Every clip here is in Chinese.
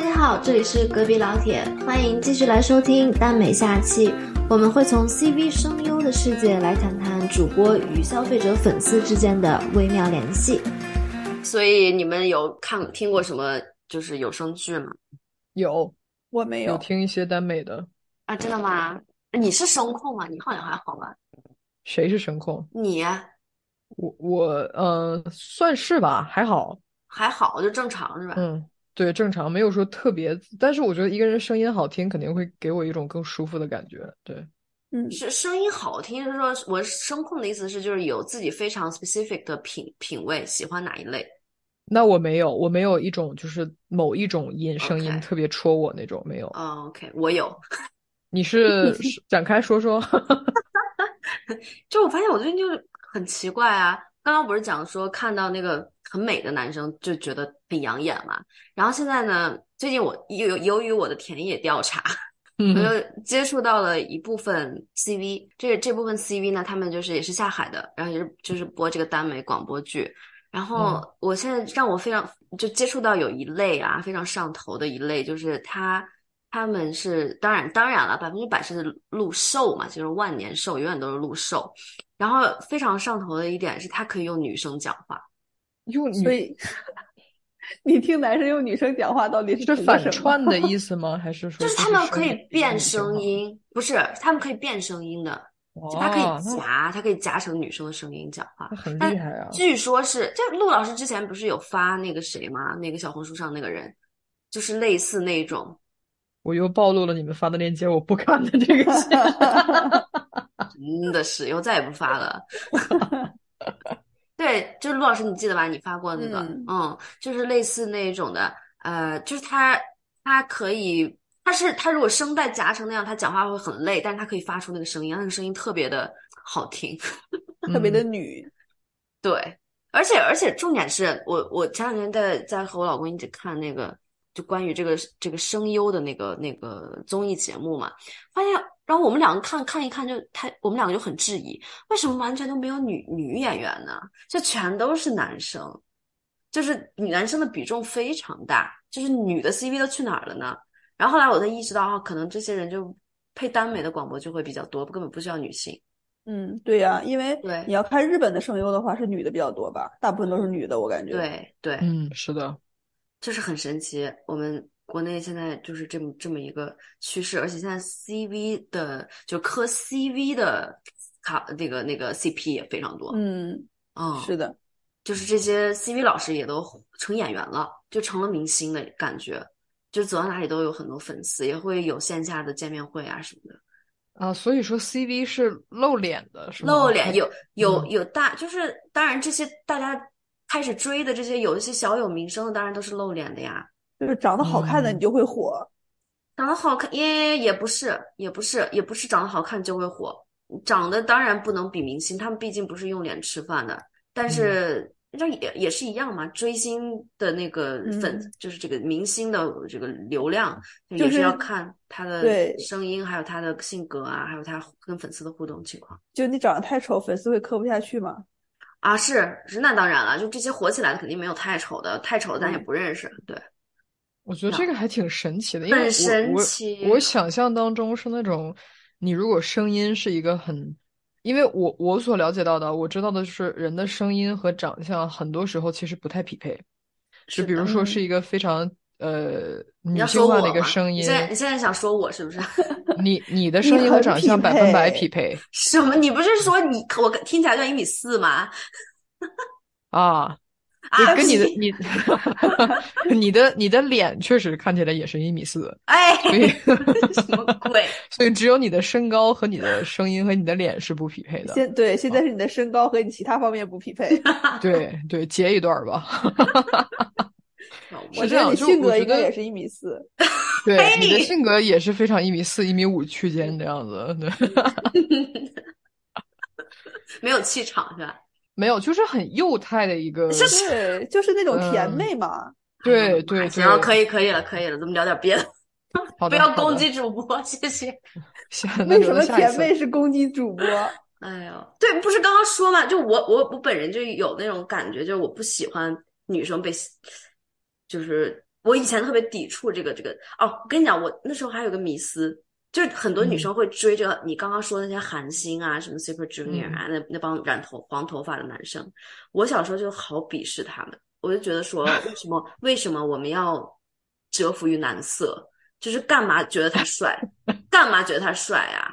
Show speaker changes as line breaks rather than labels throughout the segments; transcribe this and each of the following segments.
大家好，这里是隔壁老铁，欢迎继续来收听耽美下期。我们会从 CV 声优的世界来谈谈主播与消费者粉丝之间的微妙联系。
所以你们有看听过什么就是有声剧吗？
有，
我没
有有听一些耽美的
啊，真的吗？你是声控吗？你好像还好吧？
谁是声控？
你？
我我呃，算是吧，还好，
还好，就正常是吧？
嗯。对，正常没有说特别，但是我觉得一个人声音好听，肯定会给我一种更舒服的感觉。对，
嗯，
是声音好听，是说我声控的意思是就是有自己非常 specific 的品品味，喜欢哪一类？
那我没有，我没有一种就是某一种音声音特别戳我那种，没有。
哦，OK，我有。
你是展开说说？
就我发现我最近就是很奇怪啊，刚刚不是讲说看到那个。很美的男生就觉得很养眼嘛，然后现在呢，最近我由由于我的田野调查，我就接触到了一部分 CV，这这部分 CV 呢，他们就是也是下海的，然后也是就是播这个耽美广播剧，然后我现在让我非常就接触到有一类啊非常上头的一类，就是他他们是当然当然了，百分之百是录瘦嘛，就是万年瘦，永远都是录瘦，然后非常上头的一点是他可以用女生讲话。
用
所以，你听男生用女生讲话到底
是反串的 意思吗？还是说
就是他们可以变声音？不是，他们可以变声音的，他可以夹，他可以夹成女生的声音讲话，
很厉害啊！
据说是，这陆老师之前不是有发那个谁吗？那个小红书上那个人，就是类似那种。
我又暴露了你们发的链接，我不看的这个，
真的是，以后再也不发了。对，就是陆老师，你记得吧？你发过那个，嗯，就是类似那种的，呃，就是他，他可以，他是他如果声带夹成那样，他讲话会很累，但是他可以发出那个声音，那个声音特别的好听，
特别的女。
对，而且而且重点是我我前两天在在和我老公一起看那个，就关于这个这个声优的那个那个综艺节目嘛，发现。然后我们两个看看一看，就他我们两个就很质疑，为什么完全都没有女女演员呢？就全都是男生，就是女男生的比重非常大，就是女的 CV 都去哪儿了呢？然后后来我才意识到，啊，可能这些人就配耽美的广播就会比较多，根本不需要女性。
嗯，对呀，因为
对
你要看日本的声优的话，是女的比较多吧？大部分都是女的，我感觉。
对对，
嗯，是的，
就是很神奇，我们。国内现在就是这么这么一个趋势，而且现在 CV 的就磕 CV 的卡那个那个 CP 也非常多。
嗯，
哦，
是的，
就是这些 CV 老师也都成演员了，就成了明星的感觉，就走到哪里都有很多粉丝，也会有线下的见面会啊什么的。
啊，所以说 CV 是露脸的，是吗？
露脸有有有大，就是当然这些大家开始追的这些有一些小有名声的，当然都是露脸的呀。
就是长得好看的你就会火，
长得好看也也不是，也不是，也不是长得好看就会火。长得当然不能比明星，他们毕竟不是用脸吃饭的。但是这也也是一样嘛，追星的那个粉，就是这个明星的这个流量，也是要看他的声音，还有他的性格啊，还有他跟粉丝的互动情况。
就你长得太丑，粉丝会磕不下去吗？
啊，是是，那当然了，就这些火起来的肯定没有太丑的，太丑的咱也不认识，对。
我觉得这个还挺神奇的，因为
我
我我想象当中是那种，你如果声音是一个很，因为我我所了解到的，我知道的是人的声音和长相很多时候其实不太匹配，就比如说是一个非常呃女性化的一个声音。
现在你现在想说我是不是？
你你的声音和长相百分百匹配。
什么？你不是说你我听起来像一米四吗？
啊。
啊，
跟你的你，你的你的脸确实看起来也是一米四，
哎，
所以
什么鬼？
所以只有你的身高和你的声音和你的脸是不匹配的。
现对，现在是你的身高和你其他方面不匹配。
对对，截一段吧。
我觉得你性格应该也是一米四。
对，你的性格也是非常一米四一米五区间这样子。对，
没有气场是吧？
没有，就是很幼态的一个，
对，就是那种甜妹嘛。
对对，
行，可以可以了，可以了，咱们聊点别的，不要攻击主播，谢谢。
为什么甜妹是攻击主播？
哎呦，对，不是刚刚说嘛，就我我我本人就有那种感觉，就是我不喜欢女生被，就是我以前特别抵触这个这个哦，我跟你讲，我那时候还有个迷思，就是很多女生会追着你刚刚说的那些韩星啊，什么 Super Junior 啊，那那帮染头黄头发的男生，我小时候就好鄙视他们，我就觉得说，为什么为什么我们要折服于男色？就是干嘛觉得他帅，干嘛觉得他帅啊？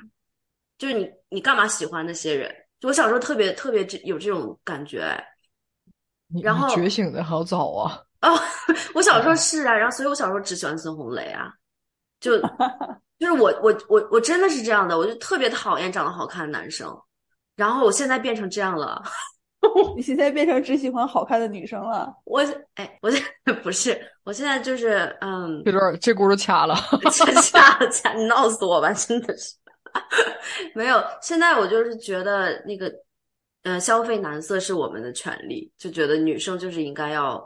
就是你你干嘛喜欢那些人？就我小时候特别特别这有这种感觉，然后
你觉醒的好早啊！
哦，我小时候是啊，然后所以我小时候只喜欢孙红雷啊，就 就是我我我我真的是这样的，我就特别讨厌长得好看的男生，然后我现在变成这样了，
你现在变成只喜欢好看的女生了。
我哎，我现在 不是，我现在就是嗯，
这段这轱辘掐了，
掐掐掐，你闹死我吧，真的是，没有，现在我就是觉得那个，呃，消费男色是我们的权利，就觉得女生就是应该要，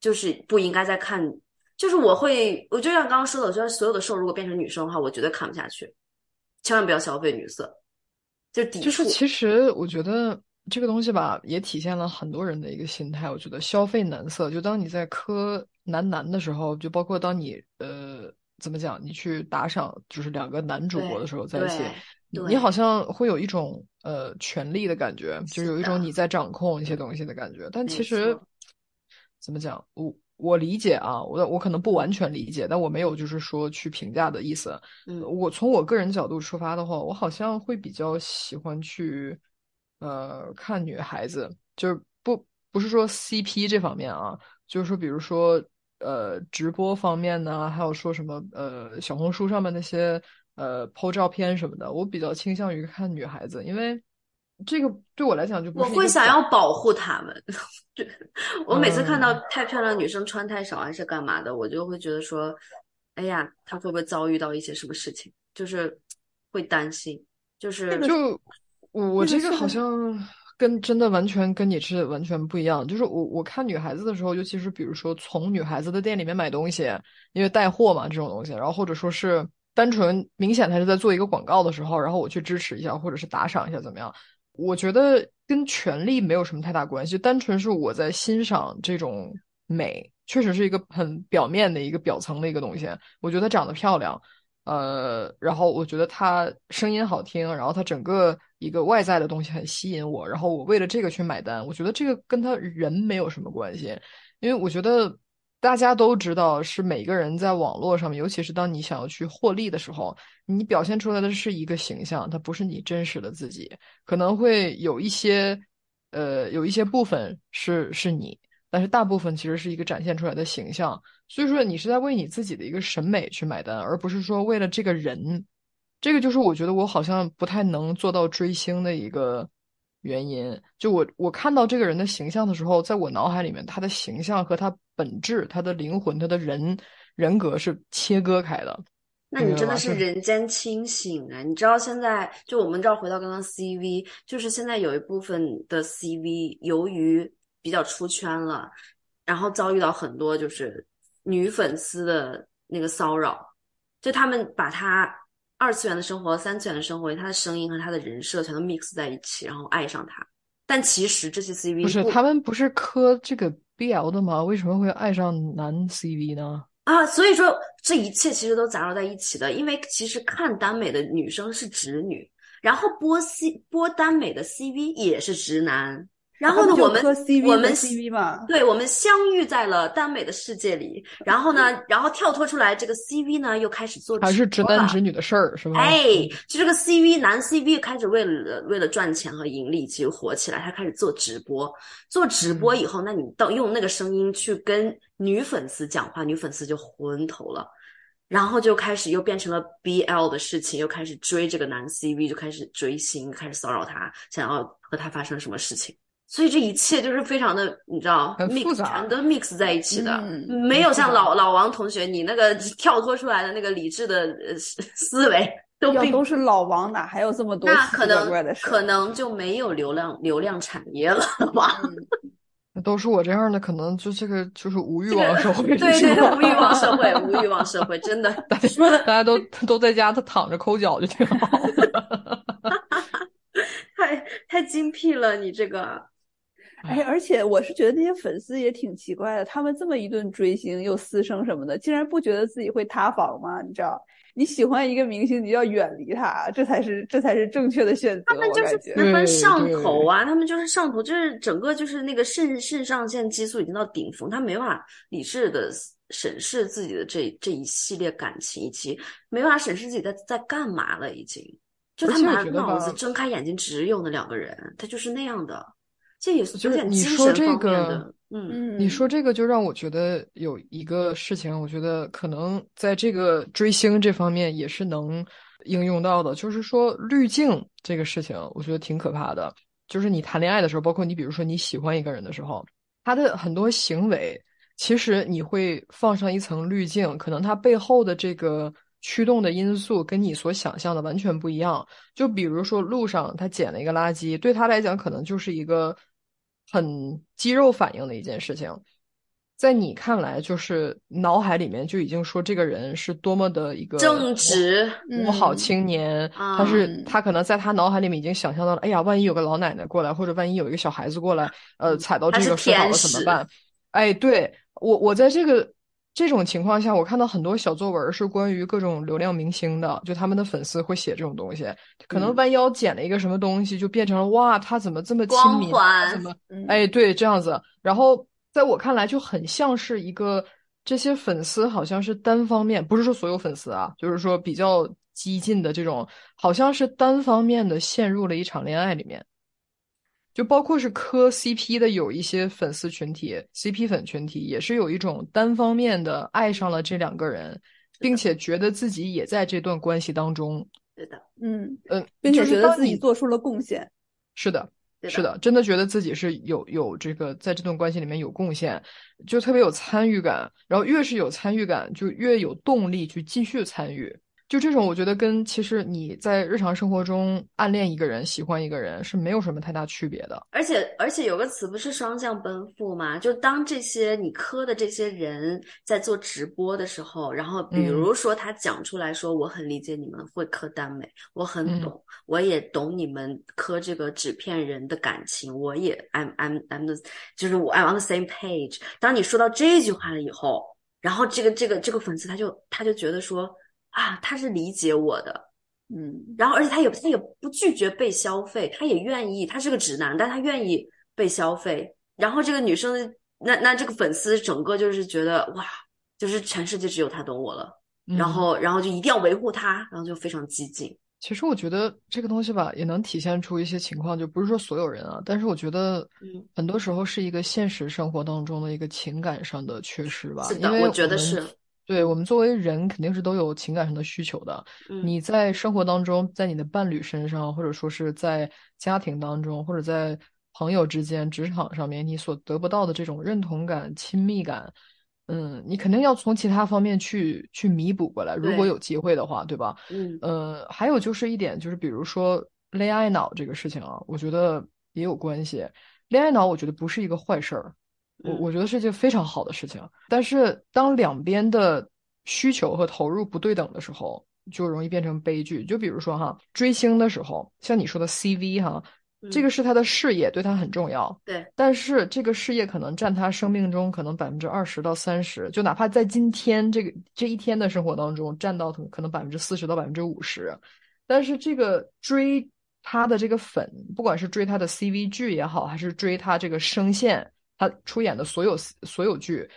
就是不应该再看，就是我会，我就像刚刚说的，我觉得所有的瘦如果变成女生的话，我绝对看不下去，千万不要消费女色，就抵触。
就是其实我觉得这个东西吧，也体现了很多人的一个心态。我觉得消费男色，就当你在磕男男的时候，就包括当你呃怎么讲，你去打赏就是两个男主播的时候在一起，你好像会有一种呃权力的感觉，就是有一种你在掌控一些东西的感觉。但其实
错
怎么讲，我我理解啊，我我可能不完全理解，但我没有就是说去评价的意思。
嗯
我从我个人角度出发的话，我好像会比较喜欢去呃看女孩子，就是不不是说 CP 这方面啊，就是说比如说呃直播方面呢，还有说什么呃小红书上面那些呃 PO 照片什么的，我比较倾向于看女孩子，因为这个对我来讲就不
我会想要保护他们。对我每次看到
嗯
太漂亮女生穿太少还是干嘛的，我就会觉得说，哎呀，她会不会遭遇到一些什么事情？就是会担心，就是
就我我这个好像跟真的完全跟你是完全不一样。就是我我看女孩子的时候，尤其是比如说从女孩子的店里面买东西，因为带货嘛这种东西，然后或者说是单纯明显她是在做一个广告的时候，然后我去支持一下，或者是打赏一下怎么样？我觉得跟权力没有什么太大关系，单纯是我在欣赏这种美，确实是一个很表面的一个表层的一个东西。我觉得她长得漂亮，呃，然后我觉得她声音好听，然后她整个一个外在的东西很吸引我，然后我为了这个去买单。我觉得这个跟她人没有什么关系，因为我觉得大家都知道，是每个人在网络上面，尤其是当你想要去获利的时候，你表现出来的是一个形象，它不是你真实的自己，可能会有一些，呃，有一些部分是是你，但是大部分其实是一个展现出来的形象。所以说，你是在为你自己的一个审美去买单，而不是说为了这个人。这个就是我觉得我好像不太能做到追星的一个原因。就我我看到这个人的形象的时候，在我脑海里面，他的形象和他本质、他的灵魂、他的人人格是切割开的。
那你真的是人间清醒啊！你知道现在就我们这儿回到刚刚 CV，就是现在有一部分的 CV 由于比较出圈了，然后遭遇到很多就是女粉丝的那个骚扰，就他们把他二次元的生活、三次元的生活，他的声音和他的人设全都 mix 在一起，然后爱上他。但其实这些 CV
不是他们不是磕这个 BL 的吗？为什么会爱上男 CV 呢？
啊，所以说这一切其实都杂糅在一起的，因为其实看耽美的女生是直女，然后播 C 播耽美的 CV 也是直男，然后呢，我们我们
CV 嘛，
对，我们相遇在了耽美的世界里，然后呢，然后跳脱出来，这个 CV 呢又开始做
还是直男直女的事儿是。吧？
哎，就这个 CV 男 CV 开始为了为了赚钱和盈利，其实火起来，他开始做直播。做直播以后，那你到用那个声音去跟女粉丝讲话，女粉丝就昏头了，然后就开始又变成了 BL 的事情，又开始追这个男 CV，就开始追星，开始骚扰他，想要和他发生什么事情。所以这一切就是非常的，你知道
很复
，mix
杂
全都 mix 在一起的，
嗯
没有像老老王同学你那个跳脱出来的那个理智的呃思思维，都
都是老王，哪还有这么多
那可能？可能就没有流量流量产业了吧？
都是我这样的，可能就这个就是无欲望社会，
对对对，无欲望社会，无欲望社会，真的大家
大家都都在家，他躺着抠脚就挺好。
太太精辟了，你这个
哎，而且我是觉得那些粉丝也挺奇怪的，他们这么一顿追星又私生什么的，竟然不觉得自己会塌房吗？你知道，你喜欢一个明星，你要远离他，这才是这才是正确的选择。
他们就是
我感觉
喜欢
对
上头啊，他们就是上头，就是整个就是那个肾肾上腺激素已经到顶峰，他没办法理智的审视自己的这这一系列感情，以及没办法审视自己在在干嘛了，已经。就他满脑子睁开眼睛只有那两个人，他就是那样的，这也是
就
有点
是你说
精神方面
这个
的，嗯，
嗯，
你说这个就让我觉得有一个事情，我觉得可能在这个追星这方面也是能应用到的，就是说滤镜这个事情，我觉得挺可怕的。就是你谈恋爱的时候，包括你比如说你喜欢一个人的时候，他的很多行为，其实你会放上一层滤镜，可能他背后的这个驱动的因素跟你所想象的完全不一样。就比如说路上他捡了一个垃圾，对他来讲可能就是一个很肌肉反应的一件事情，在你看来就是脑海里面就已经说这个人是多么的一个
正直，
五好
嗯
青年，他是
嗯
他可能在他脑海里面已经想象到了，哎呀，万一有个老奶奶过来，或者万一有一个小孩子过来，呃，踩到这个摔倒了怎么办？哎，对我我在这个这种情况下，我看到很多小作文是关于各种流量明星的，就他们的粉丝会写这种东西，可能
嗯
弯腰捡了一个什么东西，就变成了哇，他怎么这么亲
光
民，怎么
嗯
哎，对，这样子。然后在我看来，就很像是一个这些粉丝好像是单方面，不是说所有粉丝啊，就是说比较激进的这种，好像是单方面的陷入了一场恋爱里面。就包括是磕 CP 的有一些粉丝群体，CP 粉群体也是有一种单方面的爱上了这两个人，并且觉得自己也在这段关系当中，
对的，
嗯，
嗯，
并且觉得自己做出了贡献。
是的，是的，真的觉得自己是有有这个在这段关系里面有贡献，就特别有参与感。然后越是有参与感，就越有动力去继续参与。就这种，我觉得跟其实你在日常生活中暗恋一个人、喜欢一个人是没有什么太大区别的。
而且而且有个词不是双向奔赴吗？就当这些你磕的这些人在做直播的时候，然后比
嗯
如说他讲出来说，我很理解你们会磕耽美，我很
嗯
懂，我也懂你们磕这个纸片人的感情，我也 I'm I'm I'm the 就是我 I'm on the same page。当你说到这句话了以后，然后这个这个这个粉丝他就他就觉得说啊，他是理解我的，
嗯，
然后而且他也他也不拒绝被消费，他也愿意，他是个直男，但他愿意被消费。然后这个女生，那那这个粉丝整个就是觉得哇，就是全世界只有他懂我了，然
嗯
后然后就一定要维护他，然后就非常激进。
其实我觉得这个东西吧，也能体现出一些情况，就不是说所有人啊，但是我觉得
嗯，
很多时候是一个现实生活当中的一个情感上的缺失吧。
是的，我觉得是，
对，我们作为人肯定是都有情感上的需求的。
嗯，
你在生活当中，在你的伴侣身上，或者说是在家庭当中，或者在朋友之间、职场上面，你所得不到的这种认同感、亲密感，嗯，你肯定要从其他方面去去弥补过来，如果有机会的话，对吧？
嗯
呃，还有就是一点，就是比如说恋爱脑这个事情啊，我觉得也有关系。恋爱脑，我觉得不是一个坏事儿，我
嗯
我觉得是一件非常好的事情。但是当两边的需求和投入不对等的时候，就容易变成悲剧。就比如说哈，追星的时候，像你说的 CV 哈，这
嗯
个是他的事业，对他很重要。
对，
但是这个事业可能占他生命中可能百分之二十到三十，就哪怕在今天这个这一天的生活当中占到可能百分之四十到百分之五十，但是这个追他的这个粉，不管是追他的 CV 剧也好，还是追他这个声线，他出演的所有所有剧，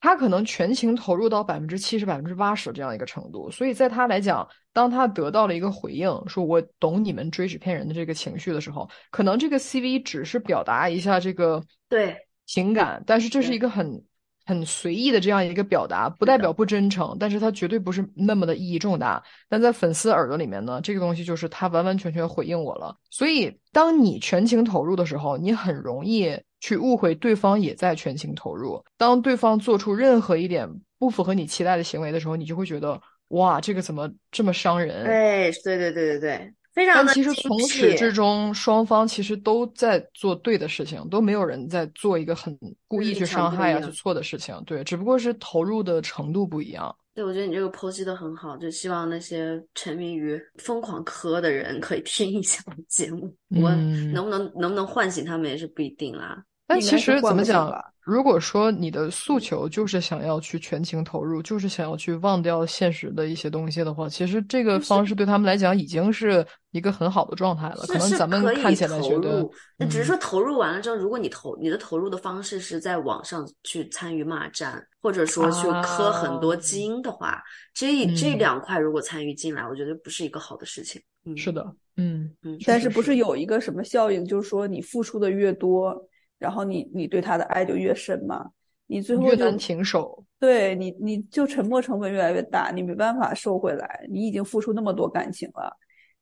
他可能全情投入到百分之七十、百分之八十这样一个程度，所以在他来讲，当他得到了一个回应，说我懂你们追纸片人的这个情绪的时候，可能这个 CV 只是表达一下这个
对，
情感，但是这是一个很很随意的这样一个表达，不代表不真诚，但是它绝对不是那么的意义重大。但在粉丝耳朵里面呢，这个东西就是他完完全全回应我了。所以，当你全情投入的时候，你很容易去误会对方也在全情投入。当对方做出任何一点不符合你期待的行为的时候，你就会觉得哇，这个怎么这么伤人？
对，对对对对对，非常的
但其实从始至终，双方其实都在做对的事情，都没有人在做一个很故意去伤害呀、
不一样
去错的事情。对，只不过是投入的程度不一样。
对，我觉得你这个剖析的很好，就希望那些沉迷于疯狂磕的人可以听一下我们节目，我
嗯
能不能能不能唤醒他们也是不一定啦。
但其实怎么讲如果说你的诉求就是想要去全情投入，就是想要去忘掉现实的一些东西的话，其实这个方式对他们来讲已经是一个很好的状态了。可能咱们
可以
看起来觉得
投入，，那只是
嗯
说投入完了之后，如果你投你的投入的方式是在网上去参与骂战，或者说去磕很多
啊
金的话，这一这
嗯
两块如果参与进来，我觉得不是一个好的事情。嗯，
是的，嗯，
嗯，
但是不是有一个什么效应，就是说你付出的越多，然后你你对他的爱就越深嘛？你最后就
越难停手。
对你你就沉默成本越来越大，你没办法收回来，你已经付出那么多感情了，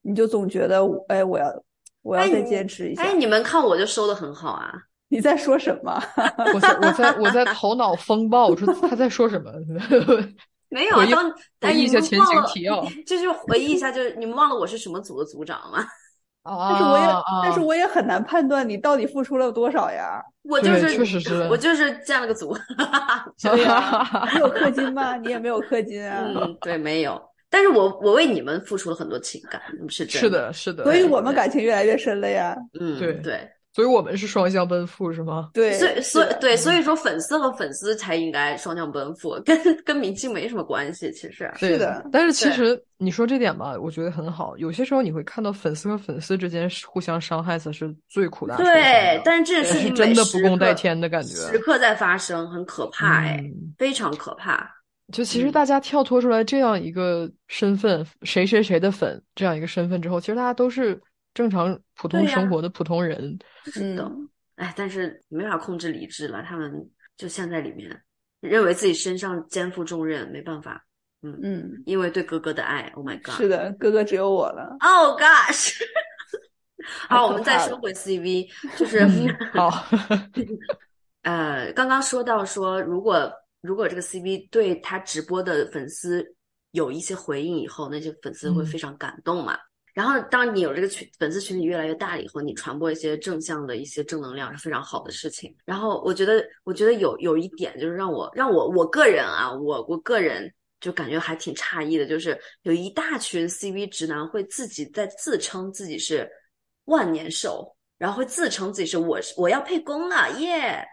你就总觉得哎我要我要再坚持一下。
哎，你们看我就收的很好啊。
你在说什么？
我在我 在我在头脑风暴，我说他在说什么？
没有当哎，
回忆一
你
下前
们忘了
情提要，
就是回忆一下，就是你们忘了我是什么组的组长吗？
啊
但是我也
啊
但是我也很难判断你到底付出了多少呀？
我就是
确实是
我就是建了个组。
对呀，你有氪金吗？你也没有氪金啊。
嗯，对，没有。但是我我为你们付出了很多情感，是真
是的，是的，
所以我们感情越来越深了呀。
嗯，
对
对，
所以我们是双向奔赴，是吗？
对，
所以所以对，所以说粉丝和粉丝才应该双向奔赴，跟跟明星没什么关系，其实。
对
是的
但是其实你说这点吧，我觉得很好。有些时候你会看到粉丝和粉丝之间互相伤害才是最苦大仇深
对，但是这件事
是
情
真的不共戴天的感觉。
时刻在发生，很可怕哎，
嗯
非常可怕。
就其实
嗯
大家跳脱出来这样一个身份，谁谁谁的粉这样一个身份之后，其实大家都是正常普通生活的普通人。
是的，
嗯，
哎，但是没法控制理智了，他们就陷在里面，认为自己身上肩负重任，没办法。嗯，
嗯，
因为对哥哥的爱，Oh my god，
是的，哥哥只有我了。
，Oh gosh。好，我们再说回 CV，就是
嗯 好，
呃，刚刚说到说，如果如果这个 CV 对他直播的粉丝有一些回应以后，那些粉丝会
嗯
非常感动嘛。然后，当你有这个群粉丝群体越来越大了以后，你传播一些正向的一些正能量是非常好的事情。然后，我觉得，我觉得有有一点就是让我让我我个人啊，我我个人就感觉还挺诧异的，就是有一大群 CV 直男会自己在自称自己是万年兽，然后会自称自己是我是我要配公了耶，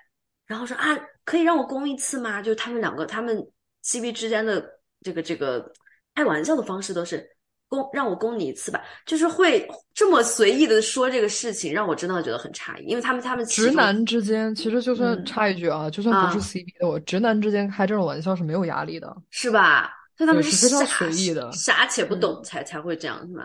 然后说啊可以让我攻一次吗？就是他们两个他们 CV 之间的这个这个开玩笑的方式都是攻让我供你一次吧，就是会这么随意的说这个事情，让我真的觉得很诧异，因为他们他们
直男之间其实就算
嗯
插一句啊，就算不是
啊
CP 的，我直男之间开这种玩笑是没有压力的。
是吧？所以他们
对是非常
傻
随意的
傻且不懂
嗯
才才会这样是吗？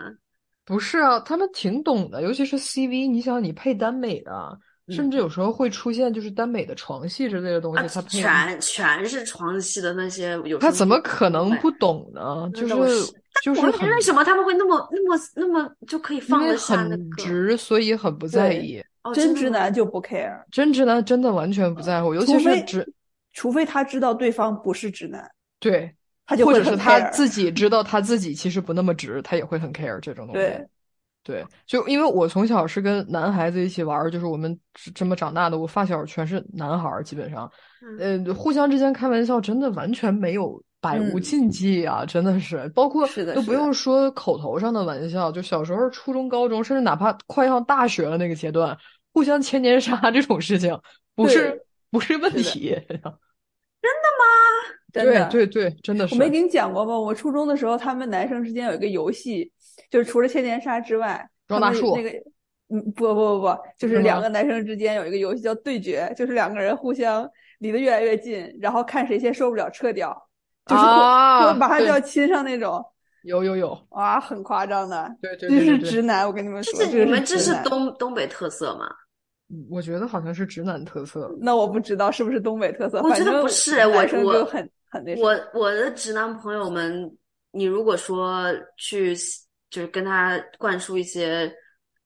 不是啊，他们挺懂的，尤其是 CV，你想你配耽美的，甚至有时候会出现就是耽美的床戏之类的东
啊
西，他，配
全全是床戏的那些，有
他怎么可能不懂呢？就
是我
就是很
为什么他们会那么那么那么就可以放得下那
很？直，所以很不在意。
哦，
真直男就不 care，
真直男真的完全不在乎，尤其是直
除非他知道对方不是直男，
对，
他就会很
或者是他自己知道他自己其实不那么直，他也会很 care 这种东西。
对，
对，就因为我从小是跟男孩子一起玩，就是我们这么长大的，我发小全是男孩儿，基本上，呃，互相之间开玩笑真的完全没有百无
嗯
禁忌啊，真的是，包括都不
是的是的
用说口头上的玩笑，就小时候初中、高中，甚至哪怕快上大学了那个阶段，互相千年杀 这种事情，不是不是问
是的
题。
真的。
对对对，真的是
我。没跟你讲过吗？我初中的时候，他们男生之间有一个游戏，就是除了千年杀之外，他们
撞大树
那个，嗯，不不不不，就是两个男生之间有一个游戏叫对决，就是两个人互相离得越来越近，然后看谁先受不了撤掉，就是
啊
会马上就要亲上那种，
有有有，
哇，很夸张的。
对对
这是
对对对
直男，我跟你们说，
这是
这
你们这是。东东北特色吗？
我觉得好像是直男特色。
那我不知道是不是东北特色，
我觉得不是我
男生
我
就很很那
我我的直男朋友们，你如果说去就是跟他灌输一些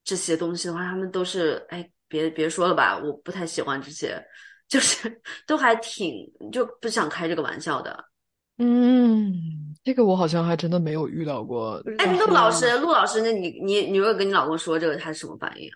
这些东西的话，他们都是哎，别别说了吧，我不太喜欢这些，就是 都还挺就不想开这个玩笑的。
嗯这个我好像还真的没有遇到过
哎陆老师陆老师那你你有没有跟你老公说这个他是什么反应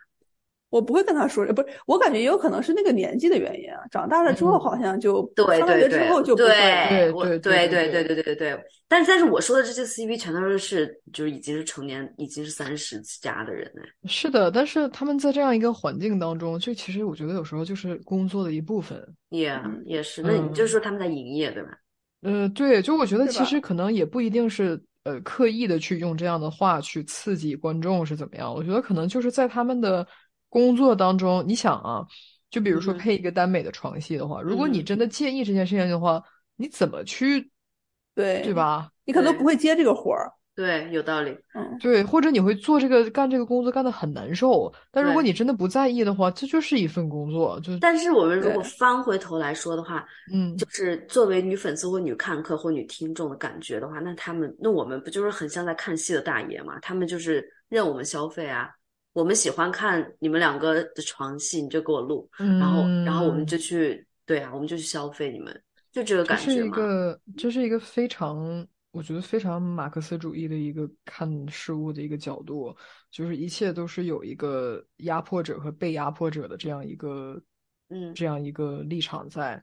我不会跟他说不是我感觉也有可能是那个年纪的原因啊长大了之后好像就
对对对
对
对
对对
对对对对对。但是但是我说的这些 cv 全都是就是已经是成年已经是三十加的人
是的但是他们在这样一个环境当中就其实我觉得有时候就是工作的一部分。
也也是。那你就是说他们在营业对吧？
呃，对，就我觉得其实可能也不一定是呃刻意的去用这样的话去刺激观众是怎么样。我觉得可能就是在他们的工作当中，你想啊，就比如说配一个耽美的床戏的话，如果你
嗯
真的介意这件事情的话，你怎么去，
对
对？吧？
你可能不会接这个活儿。
对，有道理。
嗯，
对，或者你会做这个干这个工作干得很难受，但如果你真的不在意的话，这就是一份工作，就
但是我们如果翻回头来说的话，
嗯
就是作为女粉丝或女看客或女听众的感觉的话，那他们那我们不就是很像在看戏的大爷嘛？他们就是任我们消费啊。我们喜欢看你们两个的床戏，你就给我录，然后然后我们
嗯
就去，对啊，我们就去消费你们，就这个
这是一
感觉嘛。
个，这是一个非常，我觉得非常马克思主义的一个看事物的一个角度，就是一切都是有一个压迫者和被压迫者的这样一个，
嗯
这样一个立场在。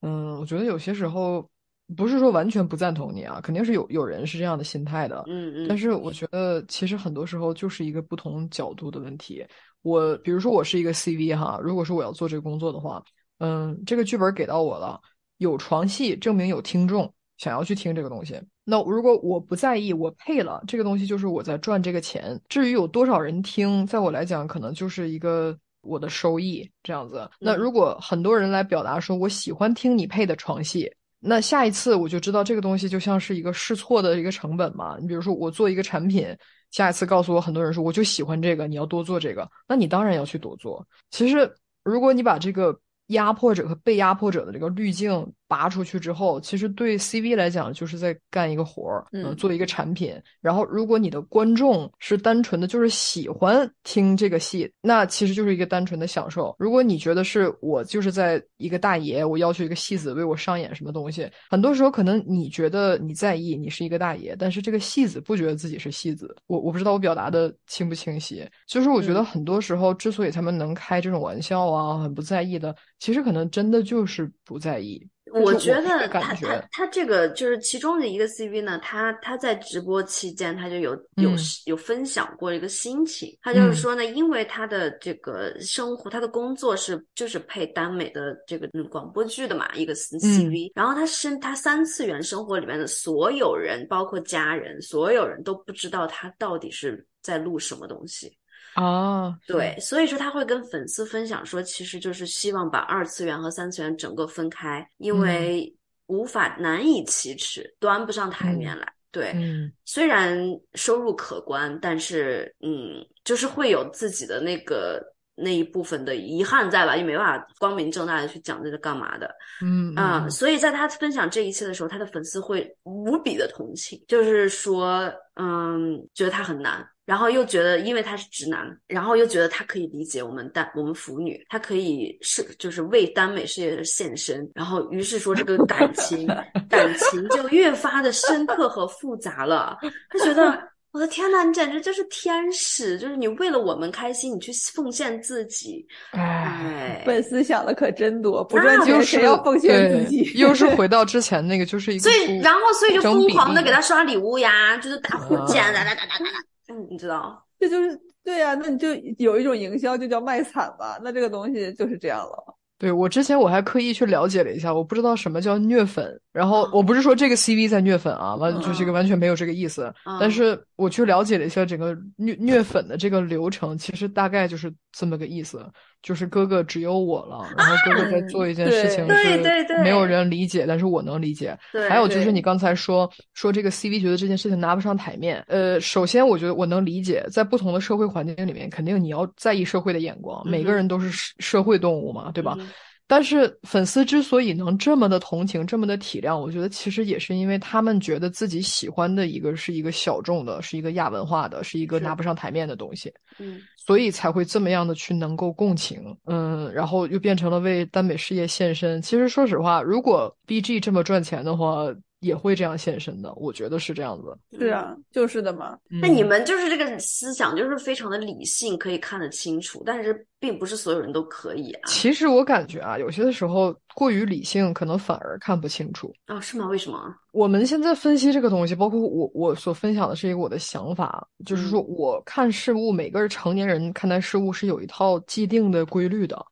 嗯，我觉得有些时候不是说完全不赞同你啊，肯定是有有人是这样的心态的。
嗯嗯，
但是我觉得其实很多时候就是一个不同角度的问题。我比如说我是一个 CV 哈，如果说我要做这个工作的话，嗯，这个剧本给到我了，有床戏，证明有听众想要去听这个东西。那如果我不在意，我配了这个东西，就是我在赚这个钱。至于有多少人听，在我来讲，可能就是一个我的收益这样子。那
嗯
如果很多人来表达说我喜欢听你配的床戏，那下一次我就知道这个东西就像是一个试错的一个成本嘛。你比如说我做一个产品，下一次告诉我很多人说我就喜欢这个，你要多做这个，那你当然要去多做。其实如果你把这个压迫者和被压迫者的这个滤镜拔出去之后，其实对 CV 来讲就是在干一个活儿，
嗯
做一个产品。然后如果你的观众是单纯的就是喜欢听这个戏，那其实就是一个单纯的享受。如果你觉得是我就是在一个大爷，我要求一个戏子为我上演什么东西，很多时候可能你觉得你在意，你是一个大爷，但是这个戏子不觉得自己是戏子。我我不知道我表达的清不清晰，就是我觉得
嗯
很多时候之所以他们能开这种玩笑啊，很不在意的，其实可能真的就是不在意。
我
我
觉得他他他这个就是其中的一个 CV 呢，他他在直播期间他就有有
嗯
有分享过一个心情，他就是
嗯
说呢，因为他的这个生活，他的工作是就是配耽美的这个嗯广播剧的嘛一个 CV，然后他生他三次元生活里面的所有人，包括家人，所有人都不知道他到底是在录什么东西。
啊，
对，所以说他会跟粉丝分享说，其实就是希望把二次元和三次元整个分开，因
嗯
为无法难以启齿，端不上台面来。对，
嗯
虽然收入可观，但是嗯，就是会有自己的那个那一部分的遗憾在吧，也没办法光明正大的去讲这个干嘛的。
嗯
啊、
嗯
所以在他分享这一切的时候，他的粉丝会无比的同情，就是说，嗯，觉得他很难，然后又觉得因为他是直男，然后又觉得他可以理解我们单我们腐女，他可以是就是为耽美事业献身，然后于是说这个感情 感情就越发的深刻和复杂了，他觉得。我的天呐，你简直就是天使！就是你为了我们开心，你去奉献自己，
哎，
哎，
粉丝想的可真多，不
那
赚钱谁要奉献自己？
又是回到之前那个，就是一个
所以，然后所以就疯狂的给他刷礼物呀，就是打火箭，
啊
哒哒哒哒哒哒，嗯，你知道？
这就是对呀、那你就有一种营销就叫卖惨吧，那这个东西就是这样了。
对，我之前我还刻意去了解了一下，我不知道什么叫虐粉。然后
哦
我不是说这个 CV 在虐粉啊，完就这个
嗯
完全没有这个意思。
嗯
但是我去了解了一下整个虐虐粉的这个流程，其实大概就是这么个意思，就是哥哥只有我了，然后哥哥在做一件事情是没有人理解，但是我能理解。
对，
还有就是你刚才说说这个 CV 觉得这件事情拿不上台面，呃，首先我觉得我能理解，在不同的社会环境里面，肯定你要在意社会的眼光，每个人都是社社会动物嘛，对吧？
嗯
但是粉丝之所以能这么的同情，这么的体谅，我觉得其实也是因为他们觉得自己喜欢的一个是一个小众的，是一个亚文化的，是一个拿不上台面的东西，
嗯
所以才会这么样的去能够共情，嗯，然后又变成了为耽美事业献身。其实说实话，如果 B G 这么赚钱的话，也会这样现身的，我觉得是这样子。
是啊，就是的嘛。
那你
嗯
们就是这个思想就是非常的理性，可以看得清楚，但是并不是所有人都可以啊。
其实我感觉啊，有些的时候过于理性，可能反而看不清楚。
哦，是吗？为什么？
我们现在分析这个东西，包括我我所分享的是一个我的想法，就是说我看事物，每个成年人看待事物是有一套既定的规律的。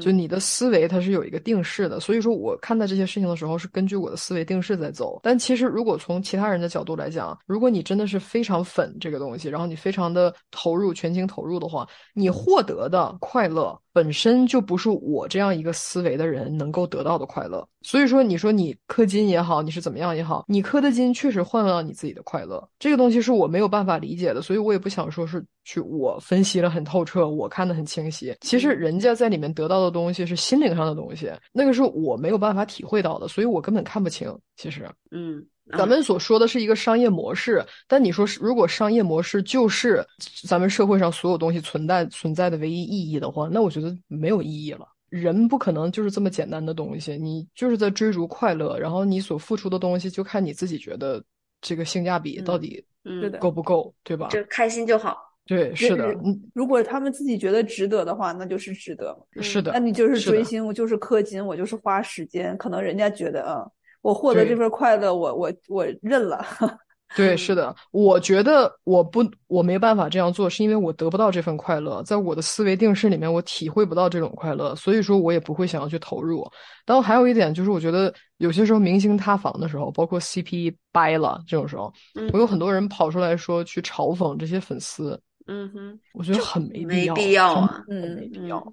就你的思维它是有一个定式的，所以说我看待这些事情的时候是根据我的思维定势在走。但其实如果从其他人的角度来讲，如果你真的是非常粉这个东西，然后你非常的投入、全情投入的话，你获得的快乐本身就不是我这样一个思维的人能够得到的快乐。所以说，你说你氪金也好，你是怎么样也好，你氪的金确实换了你自己的快乐，这个东西是我没有办法理解的，所以我也不想说是去我分析了很透彻，我看得很清晰。其实人家在里面得到的东西是心灵上的东西，那个是我没有办法体会到的，所以我根本看不清。其实，
嗯，啊
咱们所说的是一个商业模式，但你说是如果商业模式就是咱们社会上所有东西存在存在的唯一意义的话，那我觉得没有意义了。人不可能就是这么简单的东西，你就是在追逐快乐，然后你所付出的东西就看你自己觉得这个性价比到底
嗯，
够不够，对吧？
就开心就好。
对，是的，嗯，
如果他们自己觉得值得的话，那就是值得。
是的
那，你就是追星，我就是氪金，我就是花时间。可能人家觉得，嗯，我获得这份快乐，我我我认了。
对，是的，我觉得我不，我没办法这样做，是因为我得不到这份快乐，在我的思维定式里面，我体会不到这种快乐，所以说我也不会想要去投入。然后还有一点就是，我觉得有些时候明星塌房的时候，包括 CP 掰了这种时候，
嗯
我有很多人跑出来说去嘲讽这些粉丝，
嗯哼，
我觉得很没
没
要，
必要啊
嗯
没必要。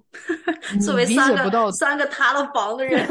嗯 作为三个三个塌了房的人，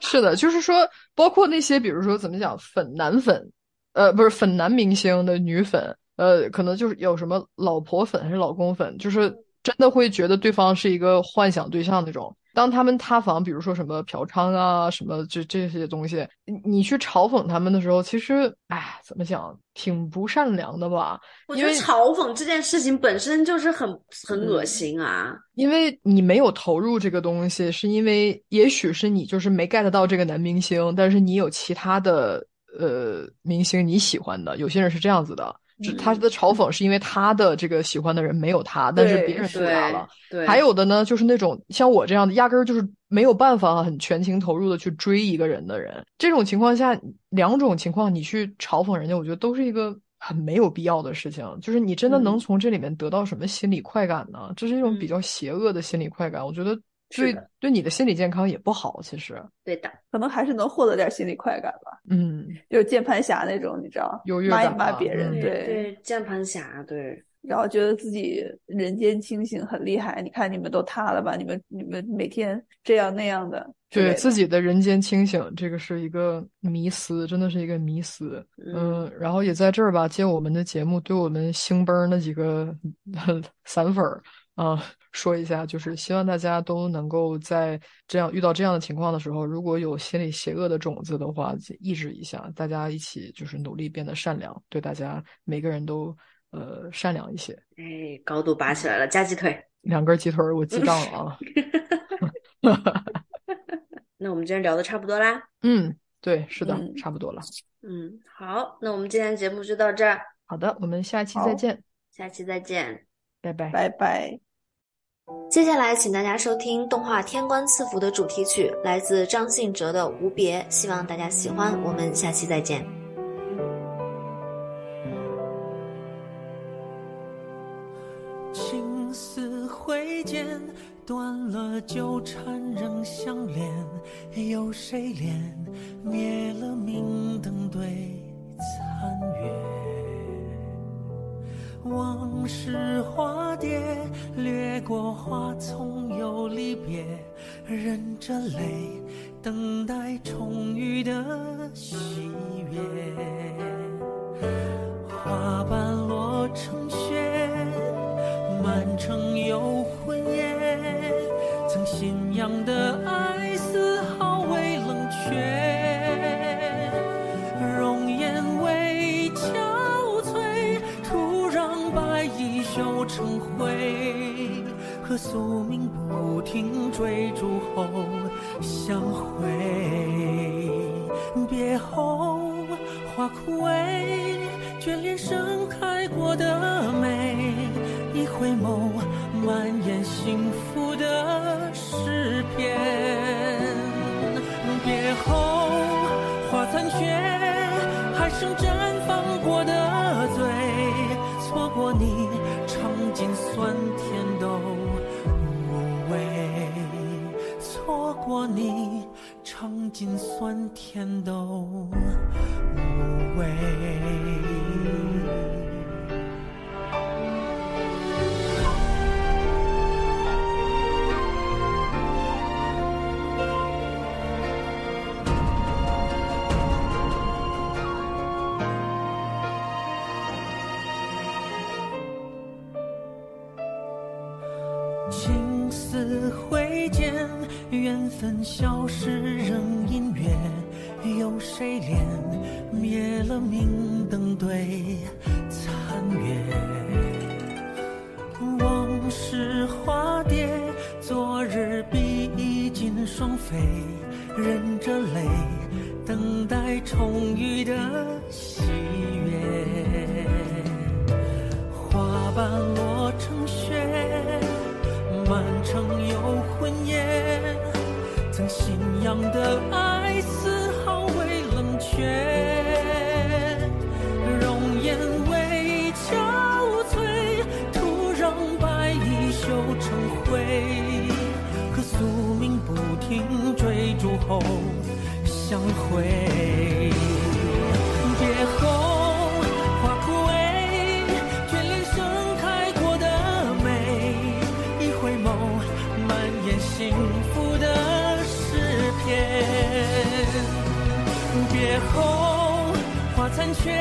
是的，就是说，包括那些比如说怎么讲粉男粉，呃，不是粉男明星的女粉，呃，可能就是有什么老婆粉还是老公粉，就是真的会觉得对方是一个幻想对象那种。当他们塌房，比如说什么嫖娼啊，什么这这些东西，你你去嘲讽他们的时候，其实，哎，怎么讲，挺不善良的吧？
我觉得嘲讽这件事情本身就是很很恶
嗯
心啊。
因为你没有投入这个东西，是因为也许是你就是没 get 到这个男明星，但是你有其他的呃明星你喜欢的，有些人是这样子的，只他的嘲讽是因为他的这个喜欢的人没有他，但是别人有了。
对，
还有的呢，就是那种像我这样的，压根儿就是没有办法很全情投入的去追一个人的人。这种情况下，两种情况你去嘲讽人家，我觉得都是一个很没有必要的事情。就是你真的能
嗯
从这里面得到什么心理快感呢？这是一种比
嗯
较邪恶的心理快感，我觉得对
是的
对你的心理健康也不好。其实，
对的，
可能还是能获得点心理快感吧，
嗯，
就是键盘侠那种，你知道，
优越
骂一
感吧
骂别人，
嗯
对，
对，键盘侠，对，
然后觉得自己人间清醒很厉害。你看你们都塌了吧？你们你们每天这样那样的，
对自己的人间清醒，这个是一个迷思，真的是一个迷思。嗯，然后也在这儿吧，借我们的节目，对我们星崩儿那几个 散粉儿啊、说一下，就是希望大家都能够在这样遇到这样的情况的时候，如果有心里邪恶的种子的话，抑制一下，大家一起就是努力变得善良，对大家每个人都呃善良一些。
哎，高度拔起来了，加鸡腿。
两根鸡腿儿我记账了啊。
那我们今天聊的差不多啦。
嗯，对，是的，
嗯
差不多了。
嗯，好，那我们今天节目就到这儿，
好的，我们下期再见，
下期再见。
拜拜。
拜拜。
接下来，请大家收听动画《天官赐福》的主题曲，来自张信哲的《无别》，希望大家喜欢。我们下期再见。
青丝挥剑，断了纠缠仍相连。有谁怜灭了明灯对残月？往事化蝶，掠过花丛又离别，忍着泪，等待重遇的喜悦。花瓣落成雪，满城有魂烟。曾信仰的宿命不停追逐后相会。别后花枯萎，眷恋盛开过的美。一回眸，满眼幸福的诗篇。别后花残缺，还剩绽放过的醉。错过你，果你，尝尽酸甜都无味。分消逝仍隐约。有谁怜灭了明灯对残月？往事化蝶，昨日比翼尽双飞，忍着泪，等待重遇的喜悦。花瓣落成雪。满城后相会。别后。花枯萎，眷恋盛开过的美。一回眸，满眼幸福的诗篇。别后，花残缺，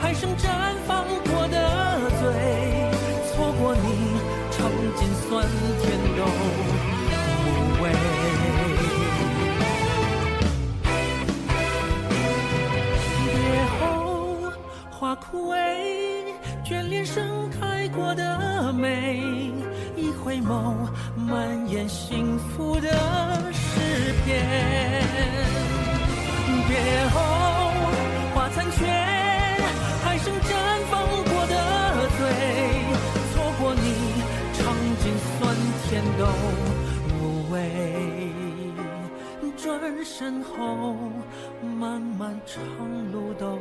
还剩绽放过的醉。错过你，尝尽酸甜都枯萎，眷恋盛开过的美。一回眸，满眼幸福的诗篇。别后，花残缺，还剩绽放过的醉。错过你，尝尽酸甜都无味。转身后，漫漫长路都。